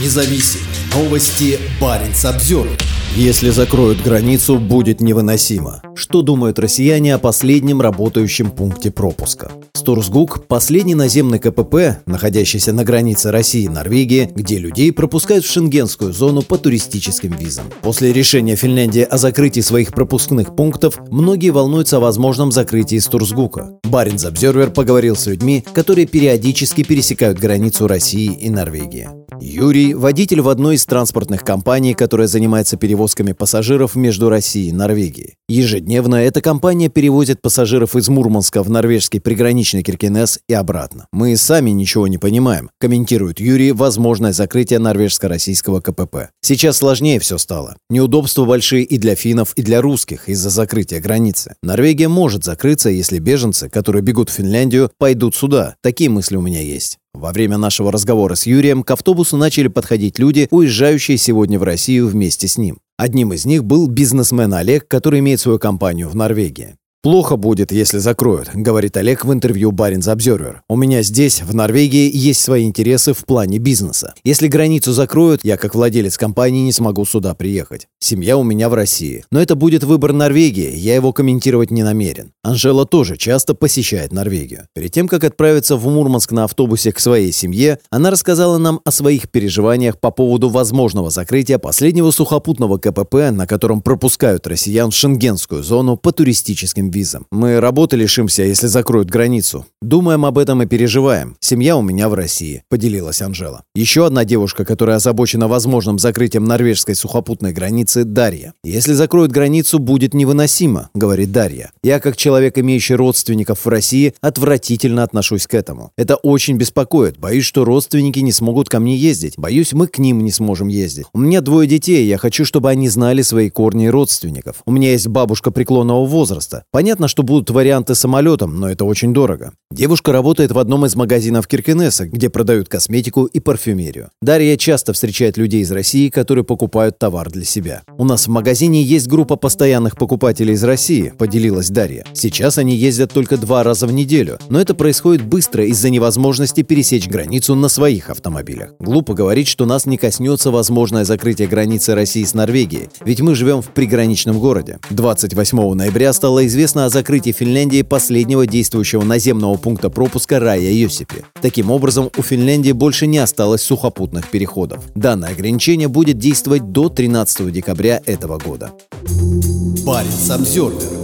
независим. Новости Баренц обзор. Если закроют границу, будет невыносимо. Что думают россияне о последнем работающем пункте пропуска? Стурсгук – последний наземный КПП, находящийся на границе России и Норвегии, где людей пропускают в шенгенскую зону по туристическим визам. После решения Финляндии о закрытии своих пропускных пунктов, многие волнуются о возможном закрытии Стурсгука. Баренц Обзервер поговорил с людьми, которые периодически пересекают границу России и Норвегии. Юрий – водитель в одной из транспортных компаний, которая занимается перевозками пассажиров между Россией и Норвегией. Ежедневно эта компания перевозит пассажиров из Мурманска в норвежский приграничный Киркинес и обратно. Мы сами ничего не понимаем, комментирует Юрий возможное закрытие норвежско-российского КПП. Сейчас сложнее все стало. Неудобства большие и для финнов, и для русских из-за закрытия границы. Норвегия может закрыться, если беженцы, которые бегут в Финляндию, пойдут сюда. Такие мысли у меня есть. Во время нашего разговора с Юрием к автобусу начали подходить люди, уезжающие сегодня в Россию вместе с ним. Одним из них был бизнесмен Олег, который имеет свою компанию в Норвегии. «Плохо будет, если закроют», — говорит Олег в интервью Баринс Обзервер. «У меня здесь, в Норвегии, есть свои интересы в плане бизнеса. Если границу закроют, я как владелец компании не смогу сюда приехать. Семья у меня в России. Но это будет выбор Норвегии, я его комментировать не намерен. Анжела тоже часто посещает Норвегию. Перед тем, как отправиться в Мурманск на автобусе к своей семье, она рассказала нам о своих переживаниях по поводу возможного закрытия последнего сухопутного КПП, на котором пропускают россиян в шенгенскую зону по туристическим визам. Мы работы лишимся, если закроют границу. Думаем об этом и переживаем. Семья у меня в России», — поделилась Анжела. Еще одна девушка, которая озабочена возможным закрытием норвежской сухопутной границы, Дарья. «Если закроют границу, будет невыносимо», — говорит Дарья. «Я, как человек, имеющий родственников в России, отвратительно отношусь к этому. Это очень беспокоит. Боюсь, что родственники не смогут ко мне ездить. Боюсь, мы к ним не сможем ездить. У меня двое детей, я хочу, чтобы они знали свои корни и родственников. У меня есть бабушка преклонного возраста. Понятно, что будут варианты самолетом, но это очень дорого. Девушка работает в одном из магазинов Киркенеса, где продают косметику и парфюмерию. Дарья часто встречает людей из России, которые покупают товар для себя. «У нас в магазине есть группа постоянных покупателей из России», – поделилась Дарья. «Сейчас они ездят только два раза в неделю, но это происходит быстро из-за невозможности пересечь границу на своих автомобилях. Глупо говорить, что нас не коснется возможное закрытие границы России с Норвегией, ведь мы живем в приграничном городе. 28 ноября стало известно, известно о закрытии Финляндии последнего действующего наземного пункта пропуска Рая Йосипи. Таким образом, у Финляндии больше не осталось сухопутных переходов. Данное ограничение будет действовать до 13 декабря этого года. Баренц Обзервер